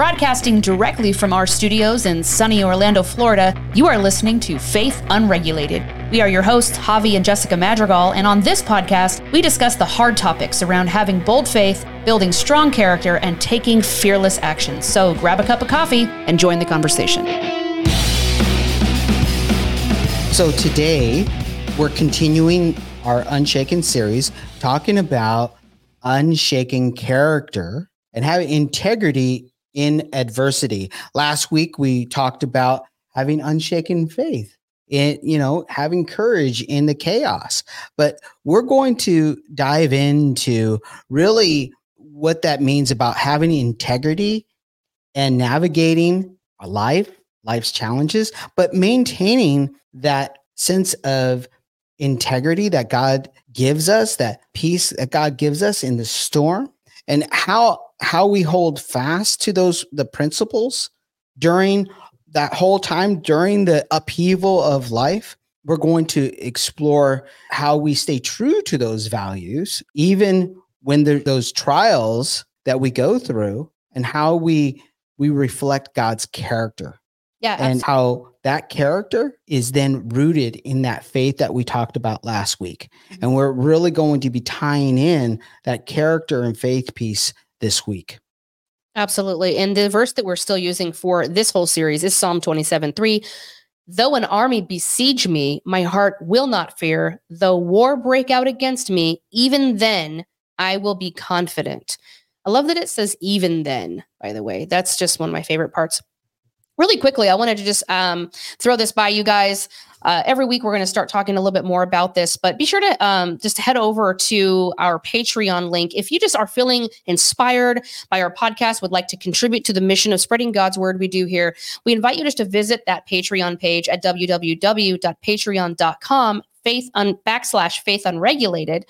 Broadcasting directly from our studios in sunny Orlando, Florida, you are listening to Faith Unregulated. We are your hosts, Javi and Jessica Madrigal, and on this podcast, we discuss the hard topics around having bold faith, building strong character, and taking fearless action. So grab a cup of coffee and join the conversation. So today, we're continuing our Unshaken series, talking about unshaken character and having integrity in adversity. Last week we talked about having unshaken faith. In, you know, having courage in the chaos. But we're going to dive into really what that means about having integrity and navigating a life, life's challenges, but maintaining that sense of integrity that God gives us, that peace that God gives us in the storm, and how how we hold fast to those the principles during that whole time during the upheaval of life we're going to explore how we stay true to those values even when there those trials that we go through and how we we reflect God's character yeah. And how that character is then rooted in that faith that we talked about last week. Mm-hmm. And we're really going to be tying in that character and faith piece this week. Absolutely. And the verse that we're still using for this whole series is Psalm 27 3. Though an army besiege me, my heart will not fear. Though war break out against me, even then I will be confident. I love that it says even then, by the way. That's just one of my favorite parts really quickly, I wanted to just um, throw this by you guys. Uh, every week, we're going to start talking a little bit more about this, but be sure to um, just head over to our Patreon link. If you just are feeling inspired by our podcast, would like to contribute to the mission of spreading God's word we do here, we invite you just to visit that Patreon page at www.patreon.com faith un backslash faith unregulated.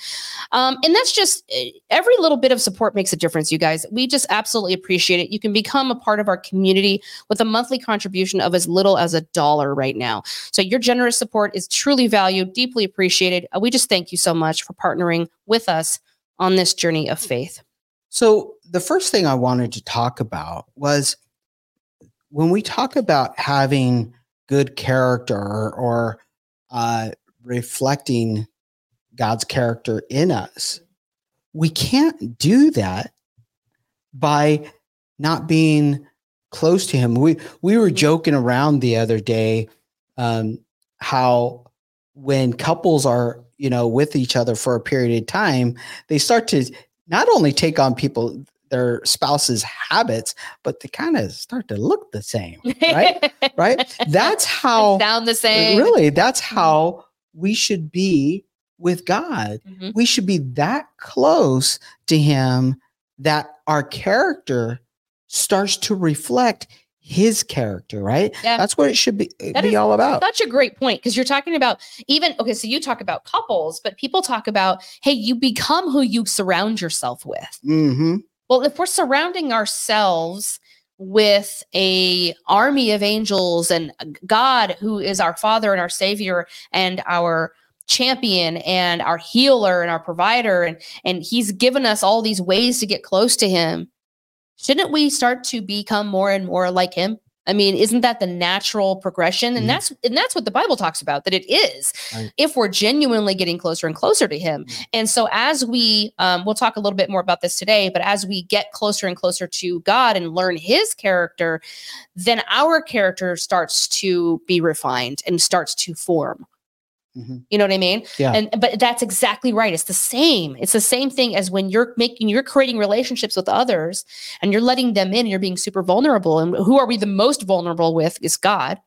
Um, and that's just eh, every little bit of support makes a difference, you guys. We just absolutely appreciate it. You can become a part of our community with a monthly contribution of as little as a dollar right now. So your generous support is truly valued, deeply appreciated. Uh, we just thank you so much for partnering with us on this journey of faith. So the first thing I wanted to talk about was when we talk about having good character or, or uh, reflecting God's character in us. We can't do that by not being close to him. We we were joking around the other day um, how when couples are you know with each other for a period of time, they start to not only take on people their spouse's habits, but they kind of start to look the same, right? right? That's how sound the same. Really, that's how we should be with God. Mm-hmm. We should be that close to Him that our character starts to reflect his character, right? Yeah. That's what it should be that be all about. Such a great point because you're talking about even okay, so you talk about couples, but people talk about hey, you become who you surround yourself with. Mm-hmm. Well, if we're surrounding ourselves with a army of angels and God who is our father and our savior and our champion and our healer and our provider. And and he's given us all these ways to get close to him. Shouldn't we start to become more and more like him I mean, isn't that the natural progression? And mm-hmm. that's and that's what the Bible talks about that it is. Right. If we're genuinely getting closer and closer to Him, mm-hmm. and so as we, um, we'll talk a little bit more about this today. But as we get closer and closer to God and learn His character, then our character starts to be refined and starts to form. Mm-hmm. You know what I mean? Yeah. And but that's exactly right. It's the same. It's the same thing as when you're making you're creating relationships with others and you're letting them in and you're being super vulnerable. And who are we the most vulnerable with is God.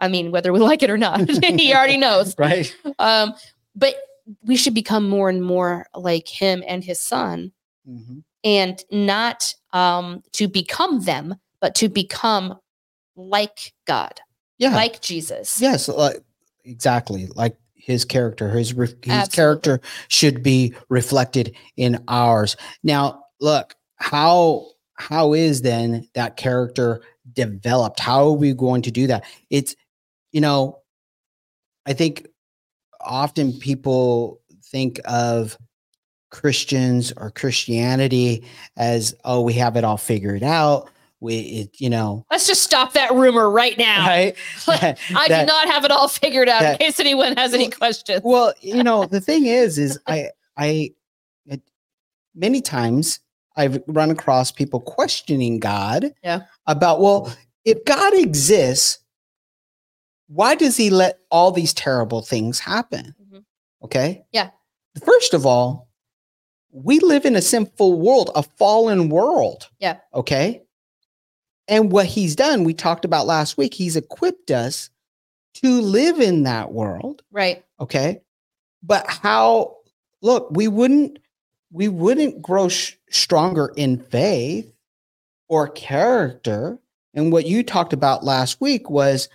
I mean, whether we like it or not, he already knows. right. Um, but we should become more and more like him and his son. Mm-hmm. And not um to become them, but to become like God. Yeah. Like Jesus. Yes. Like exactly like his character his his Absolutely. character should be reflected in ours. Now look how how is then that character developed? How are we going to do that? It's you know i think often people think of christians or christianity as oh we have it all figured out we it, you know Let's just stop that rumor right now. right I That- do not have it all figured out that- in case anyone has any questions. well you know the thing is is i i it, many times i've run across people questioning god Yeah. about well if god exists why does he let all these terrible things happen Mhm. okay Yeah. first of all we live in a sinful world a fallen world Yeah. okay and what he's done we talked about last week he's equipped us to live in that world Right. okay but how look we wouldn't we wouldn't grow sh- stronger in faith or character and what you talked about last week was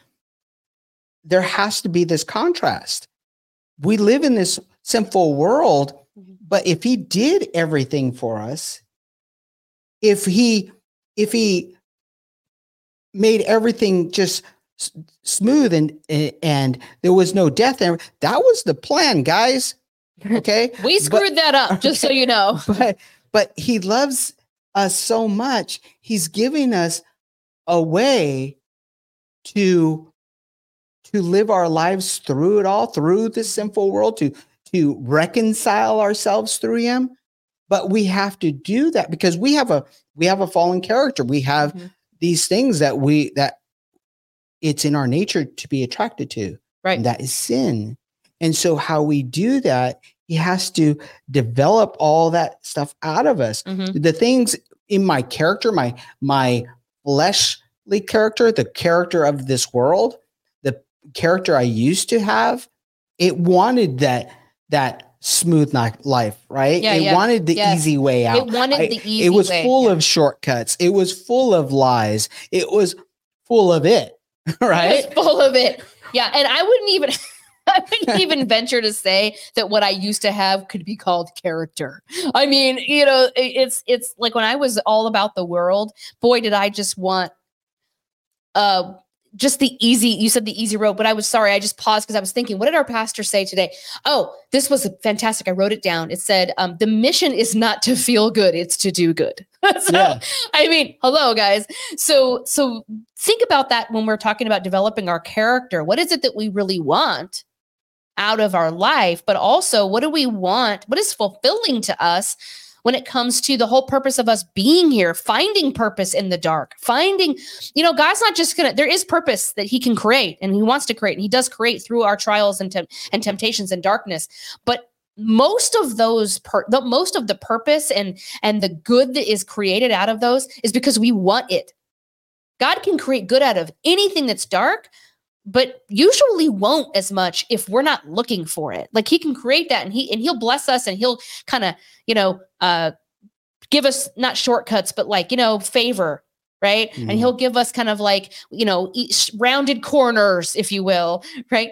there has to be this contrast we live in this sinful world Mhm. but if he did everything for us if he if he made everything just s- smooth and and there was no death there that was the plan guys. Okay? We But- screwed that up, just so you know. but but he loves us so much he's giving us a way to to live our lives through it all through this sinful world to to reconcile ourselves through him. But we have to do that because we have a we have a fallen character. We have Mhm. These things that we that it's in our nature to be attracted to Right. and that is sin and so how we do that he has to develop all that stuff out of us Mhm. the things in my character my my fleshly character the character of this world the character i used to have it wanted that that smooth life right Yeah, it yeah, wanted the yes. easy way out It wanted I- the easy way. it was way. full yeah. of shortcuts it was full of lies it was full of it right It was full of it. Yeah, and I wouldn't even I wouldn't even venture to say that what I used to have could be called character. I mean, you know, it's it's like when I was all about the world, boy did I just want uh just the easy you said the easy road but i was sorry i just paused because i was thinking what did our pastor say today? Oh this was fantastic i wrote it down. It said um, the mission is not to feel good it's to do good. So Yeah. i mean hello guys. So so think about that when we're talking about developing our character. What is it that we really want out of our life but also what do we want what is fulfilling to us when it comes to the whole purpose of us being here finding purpose in the dark finding you know god's not just gonna there is purpose that he can create and he wants to create and he does create through our trials and, temp- and temptations and darkness. But most of those per- the most of the purpose and and the good that is created out of those is because we want it. God can create good out of anything that's dark but usually won't as much if we're not looking for it. Like he can create that and he and he'll bless us and he'll kind of you know uh give us not shortcuts but like you know favor right? Mhm. and he'll give us kind of like you know rounded corners if you will right?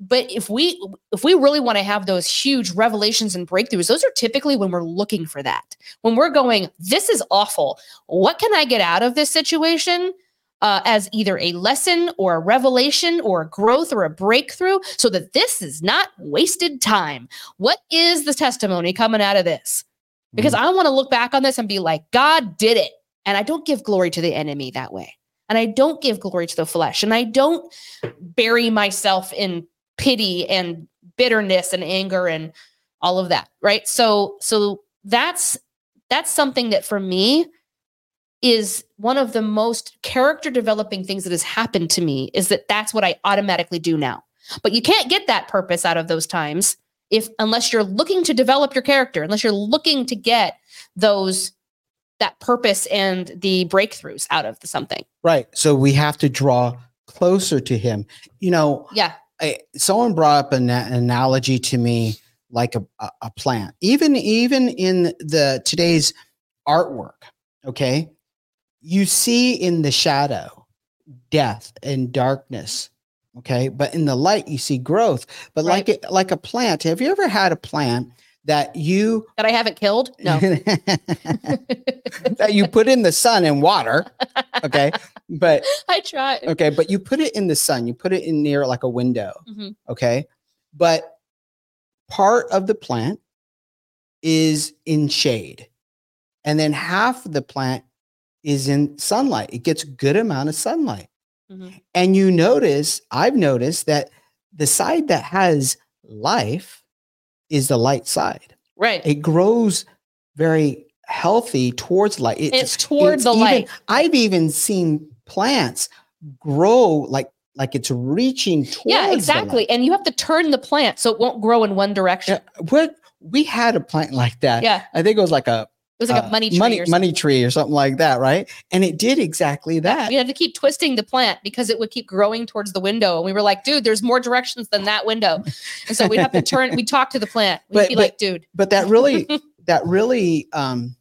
But if we if we really want to have those huge revelations and breakthroughs those are typically when we're looking for that. When we're going this is awful. What can i get out of this situation uh, as either a lesson or a revelation or a growth or a breakthrough so that this is not wasted time what is the testimony coming out of this because I want to look back on this and be like, God did it. And I don't give glory to the enemy that way. And I don't give glory to the flesh. And I don't bury myself in pity and bitterness and anger and all of that. Right. So, so that's, that's something that for me is one of the most character developing things that has happened to me is that that's what I automatically do now. But you can't get that purpose out of those times if unless you're looking to develop your character, unless you're looking to get those that purpose and the breakthroughs out of the something. right so we have to draw closer to him you know Yeah. I, someone brought up an, an analogy to me like a, a, a plant even even in the today's artwork okay you see in the shadow death and darkness okay? But in the light you see growth. But like it, like a plant have you ever had a plant that you That I haven't killed? No. that you put in the sun and water okay? But I try okay but you put it in the sun. You put it in near like a window Mhm. okay? But part of the plant is in shade. And then half of the plant is in sunlight. It gets a good amount of sunlight. Mhm. And you notice, I've noticed that the side that has life is the light side. Right. It grows very healthy towards light. it's toward it's the even- light. I've even seen plants grow like like it's reaching towards Yeah, exactly. And you have to turn the plant so it won't grow in one direction. Yeah, what we had a plant like that. Yeah. I think it was like a It was like uh, a money tree money, or something. money tree or something like that, right? And it did exactly that. We had to keep twisting the plant because it would keep growing towards the window. And we were like, dude, there's more directions than that window. And so we'd have to turn, we'd talk to the plant. We'd But- be but- like, dude, But that really that really um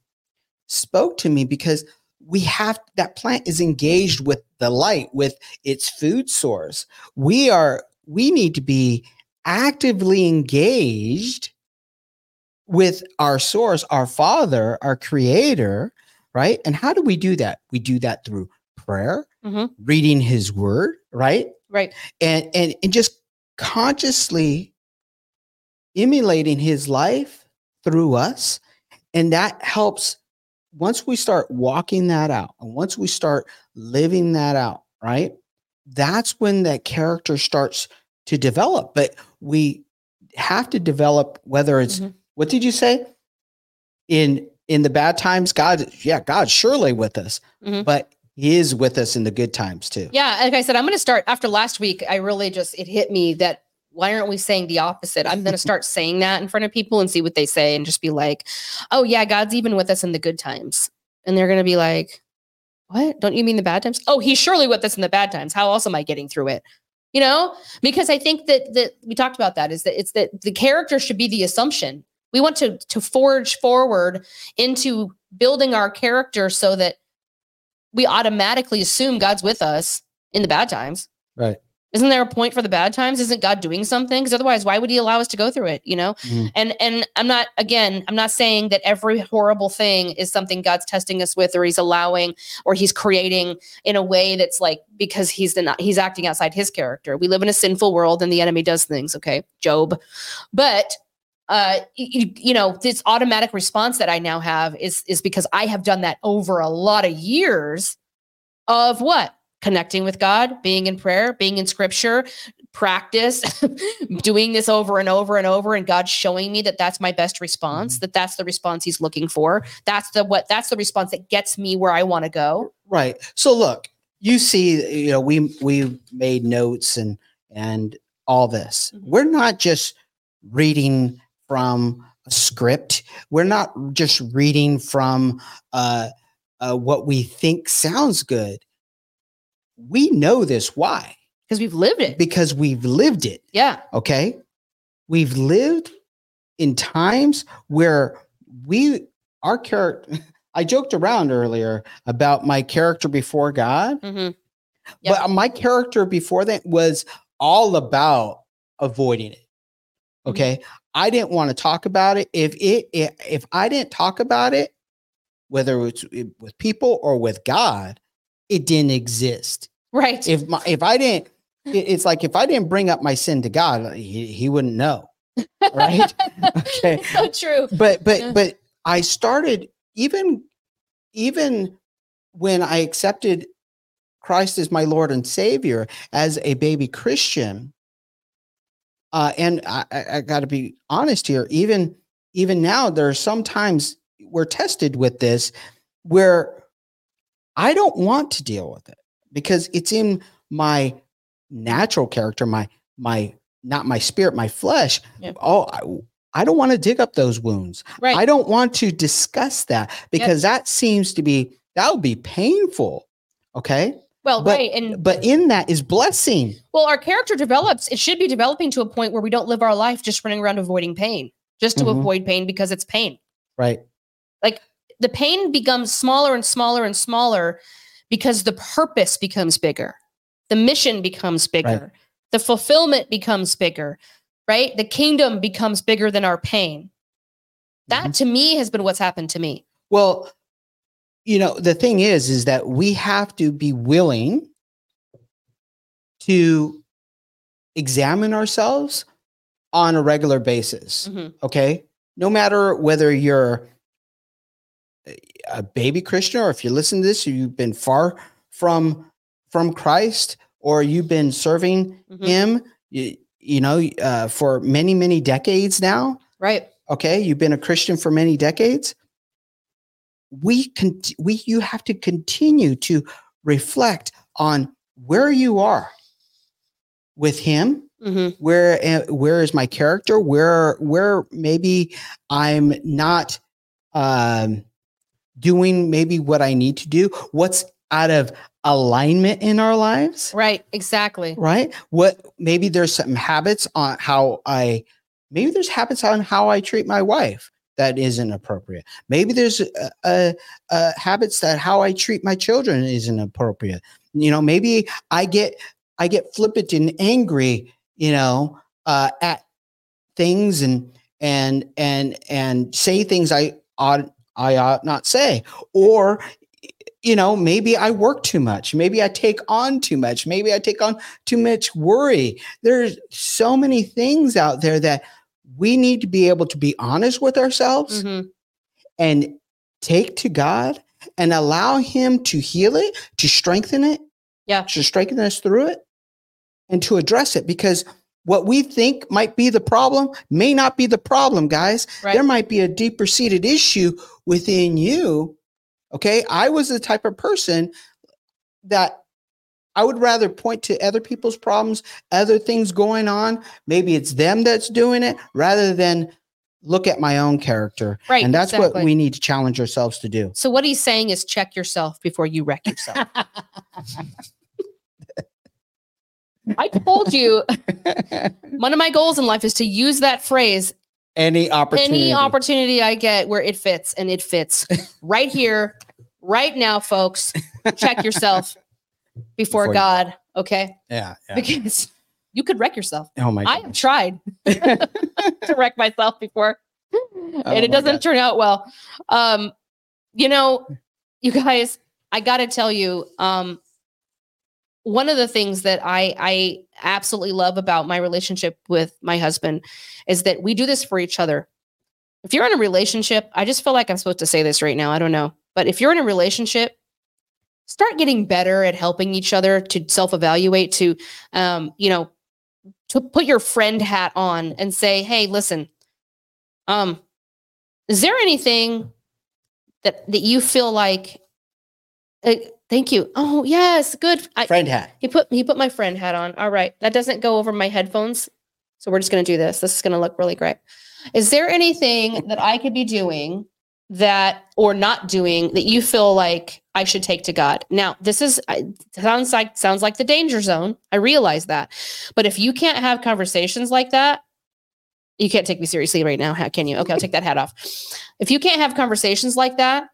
spoke to me because we have that plant is engaged with the light with its food source. We are we need to be actively engaged with our source, our father, our creator, right? And how do we do that? We do that through prayer, Mhm. reading his word, right? right. and and and just consciously emulating his life through us and that helps once we start walking that out and once we start living that out right that's when that character starts to develop but we have to develop whether it's Mhm. What did you say in in the bad times god yeah god's surely with us Mhm. but he is with us in the good times too Yeah. Like I said, I'm going to start after last week. I really just, it hit me that why aren't we saying the opposite? I'm going to start saying that in front of people and see what they say and just be like, oh, yeah, God's even with us in the good times. And they're going to be like, what? Don't you mean the bad times? Oh, he's surely with us in the bad times. How else am I getting through it? You know, because I think that that we talked about that is that it's that the character should be the assumption. We want to to forge forward into building our character so that we automatically assume God's with us in the bad times. Right. Isn't there a point for the bad times? Isn't God doing something? Because otherwise, why would He allow us to go through it? You know. Mhm. And and I'm not again. I'm not saying that every horrible thing is something God's testing us with, or He's allowing, or He's creating in a way that's like because He's the not He's acting outside His character. We live in a sinful world, and the enemy does things. Okay, Job, but uh you, you know this automatic response that i now have is is because i have done that over a lot of years of what connecting with god being in prayer being in scripture practice doing this over and over and over and god showing me that that's my best response that that's the response he's looking for that's the what that's the response that gets me where i want to go Right. So look, you see, you know, we we made notes and and all this. Mhm. We're not just reading from a script. We're not just reading from uh, uh, what we think sounds good. We know this why because we've lived it because we've lived it. yeah Okay, we've lived in times where we our character. I joked around earlier about my character before God. hmm Yep. But my character before that was all about avoiding it. Mm-hmm. I didn't want to talk about it. If it, if, if I didn't talk about it, whether it's with people or with God, it didn't exist. right If my, if I didn't, it's like if I didn't bring up my sin to God, he, he wouldn't know. Right. okay. So true But, but, Yeah. but I started even, even when I accepted Christ as my Lord and Savior as a baby Christian. Uh, and I, I, got to be honest here. Even even now, there are sometimes we're tested with this where I don't want to deal with it because it's in my natural character, my my not my spirit, my flesh. Yeah. Oh, I, I don't want to dig up those wounds. right I don't want to discuss that because that seems to be that would be painful. Okay. Well but- right and But in that is blessing. Well, our character develops. It should be developing to a point where we don't live our life just running around avoiding pain, just to Mhm. avoid pain because it's pain. Right. Like the pain becomes smaller and smaller and smaller because the purpose becomes bigger. The mission becomes bigger. The fulfillment becomes bigger, right? The kingdom becomes bigger than our pain. That Mhm. to me has been what's happened to me. Well, you know, the thing is, is that we have to be willing to examine ourselves on a regular basis. Mhm. Okay. No matter whether you're a baby Christian, or if you listen to this, you've been far from from Christ, or you've been serving Mhm. Him, you, you know, uh, for many many decades now. Right. Okay, you've been a Christian for many decades. We can we you have to continue to reflect on where you are with Him. Hmm where eh, where is my character? Where where maybe i'm not um doing maybe what i need to do? What's out of alignment in our lives? Right. Exactly. right? What maybe there's some habits on how i maybe there's habits on how i treat my wife that isn't appropriate. Maybe there's habits that how i treat my children isn't appropriate. You know maybe i get i get flippant and angry you know uh, at things and and and and say things i ought i ought not say. Or you know maybe i work too much. Maybe i take on too much. Maybe i take on too much worry. There's so many things out there that we need to be able to be honest with ourselves hmm and take to god and allow him to heal it to strengthen it Yeah. to strengthen us through it and to address it because what we think might be the problem may not be the problem guys Right. there might be a deeper seated issue within you. Okay. I was the type of person that I would rather point to other people's problems, other things going on. Maybe it's them that's doing it rather than look at my own character. Right. and that's exactly. what we need to challenge ourselves to do. So what he's saying is check yourself before you wreck yourself. I told you one of my goals in life is to use that phrase Any opportunity. any opportunity I get where it fits and it fits right here, right now, folks. Check yourself before, Before you- God, okay? Yeah. yeah. Because you could wreck yourself. Oh my God. I have tried to wreck myself before, and Oh it doesn't God. turn out well. Um, you know, you guys, I got to tell you, um, one of the things that I I absolutely love about my relationship with my husband is that we do this for each other. If you're in a relationship, I just feel like I'm supposed to say this right now. I don't know, but if you're in a relationship, start getting better at helping each other to self-evaluate, to um, you know, to put your friend hat on and say, "Hey, listen, um, is there anything that that you feel like?" Uh, thank you. Oh yes, good. I, Friend hat. he put he put my friend hat on. All right, that doesn't go over my headphones, so we're just gonna do this. This is gonna look really great. Is there anything that I could be doing that or not doing that you feel like I should take to God? Now, this is sounds like sounds like the danger zone. I realize that, but if you can't have conversations like that, you can't take me seriously right now, how can you? Okay, I'll take that hat off. If you can't have conversations like that,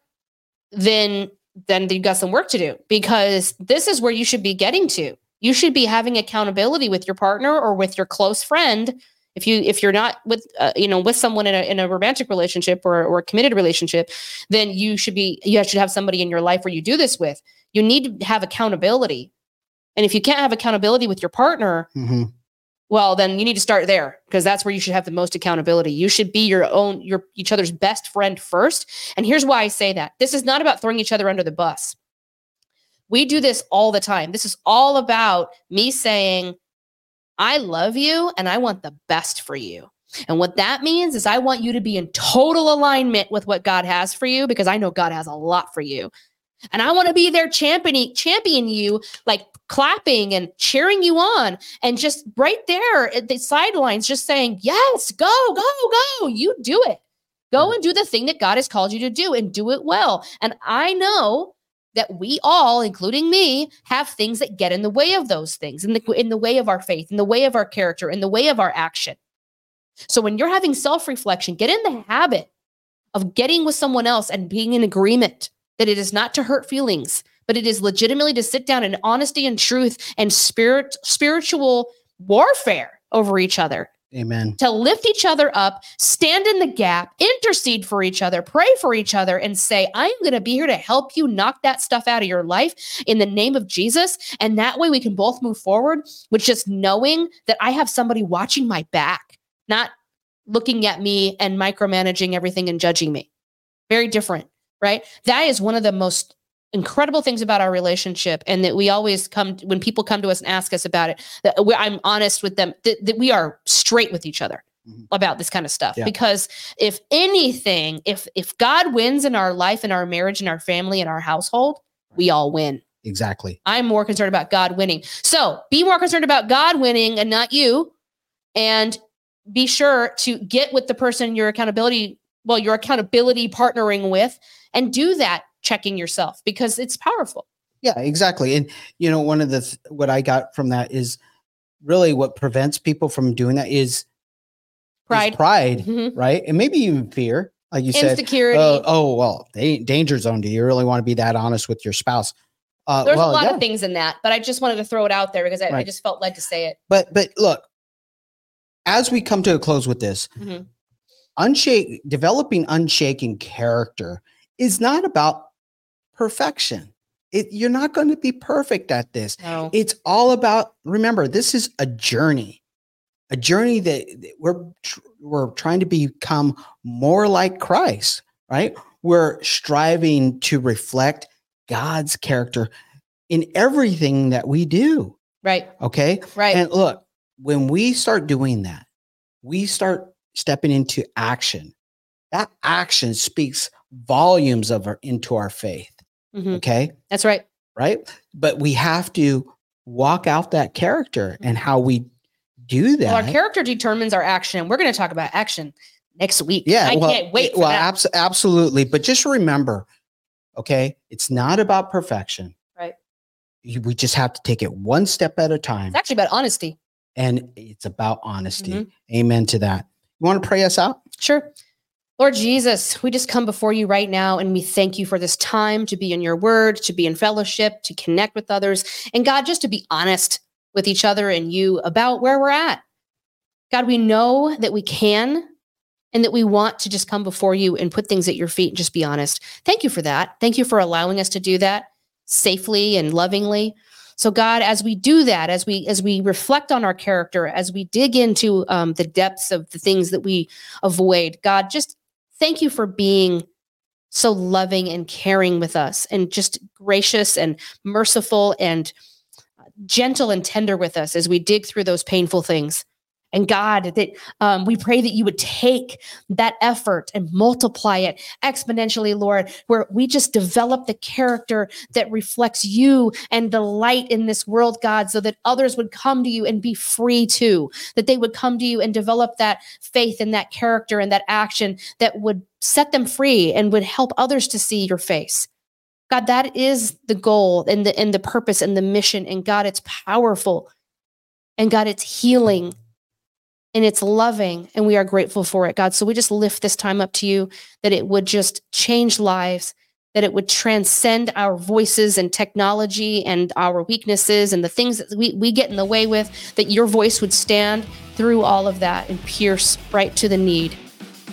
then then you've got some work to do because this is where you should be getting to. You should be having accountability with your partner or with your close friend. If you if you're not with uh, you know with someone in a in a romantic relationship or or a committed relationship, then you should be you should have somebody in your life where you do this with. You need to have accountability. And if you can't have accountability with your partner, Mhm. well then you need to start there because that's where you should have the most accountability you should be your own your each other's best friend first and here's why i say that this is not about throwing each other under the bus we do this all the time this is all about me saying i love you and i want the best for you. And what that means is i want you to be in total alignment with what god has for you because i know god has a lot for you. And i want to be there championing champion you like clapping and cheering you on. And just right there at the sidelines just saying yes go go go. You do it. Go mm-hmm. and do the thing that god has called you to do and do it well. And i know that we all including me have things that get in the way of those things in the mm-hmm. in the way of our faith in the way of our character in the way of our action. So when you're having self-reflection get in the habit of getting with someone else and being in agreement that it is not to hurt feelings but it is legitimately to sit down in honesty and truth and spirit spiritual warfare over each other Amen. to lift each other up stand in the gap intercede for each other pray for each other and say i am going to be here to help you knock that stuff out of your life in the name of jesus and that way we can both move forward with just knowing that i have somebody watching my back not looking at me and micromanaging everything and judging me very different right? That is one of the most incredible things about our relationship and that we always come when people come to us and ask us about it that we, i'm honest with them that, that we are straight with each other Mhm. about this kind of stuff Yeah. because if anything if if god wins in our life in our marriage in our family in our household we all win Exactly. i'm more concerned about god winning so be more concerned about god winning and not you and be sure to get with the person your accountability well your accountability partnering with and do that checking yourself because it's powerful Yeah, exactly. And you know, one of the th- what I got from that is really what prevents people from doing that is is pride pride, Mhm. right? And maybe even fear, like you said. insecurity Uh, oh well, da- danger zone. Do you really want to be that honest with your spouse? Uh, there's well, a lot yeah. of things in that but i just wanted to throw it out there because i, I just felt led to say it But but look, as we come to a close with this, Mhm. unshake developing unshaken character is not about perfection. It, you're not going to be perfect at this. no It's all about remember this is a journey. A journey that that we're we're trying to become more like Christ, right? We're striving to reflect God's character in everything that we do, right okay? right And look, when we start doing that, we start stepping into action. That action speaks volumes of our into our faith. Mhm. Okay. that's right Right. But we have to walk out that character and how we do that. well our character determines our action and we're going to talk about action next week yeah. i well, can't wait well, abs- absolutely. But just remember, okay, it's not about perfection. Right. You- We just have to take it one step at a time. it's actually about honesty And it's about honesty. Mhm. Amen to that. You want to pray us out? Sure. Lord Jesus, we just come before you right now and we thank you for this time to be in your word, to be in fellowship, to connect with others, and God, just to be honest with each other and you about where we're at. God, we know that we can and that we want to just come before you and put things at your feet and just be honest. Thank you for that. Thank you for allowing us to do that safely and lovingly. So God, as we do that, as we as we reflect on our character, as we dig into um, the depths of the things that we avoid, God, just thank you for being so loving and caring with us, and just gracious and merciful and uh, gentle and tender with us as we dig through those painful things. And God, that um, we pray that you would take that effort and multiply it exponentially, Lord, where we just develop the character that reflects you and the light in this world, God, so that others would come to you and be free too, that they would come to you and develop that faith and that character and that action that would set them free and would help others to see your face. God, that is the goal and the and the purpose and the mission. And God, it's powerful. And God, it's healing and it's loving and we are grateful for it god so we just lift this time up to you that it would just change lives that it would transcend our voices and technology and our weaknesses and the things that we, we get in the way with that your voice would stand through all of that and pierce right to the need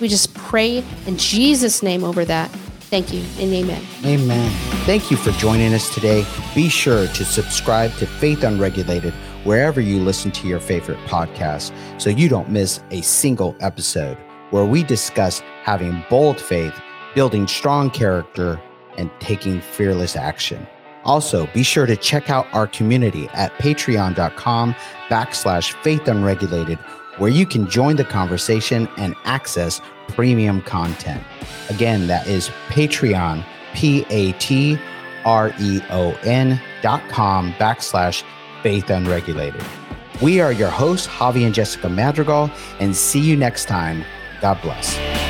we just pray in jesus name over that thank you and amen Amen. Thank you for joining us today. Be sure to subscribe to Faith Unregulated wherever you listen to your favorite podcast so you don't miss a single episode where we discuss having bold faith, building strong character, and taking fearless action. Also, be sure to check out our community at patreon.com backslash faith unregulated, where you can join the conversation and access premium content. Again, that is Patreon, P A T R E O N dot com backslash faith unregulated. We are your hosts, Javi and Jessica Madrigal, and see you next time. God bless.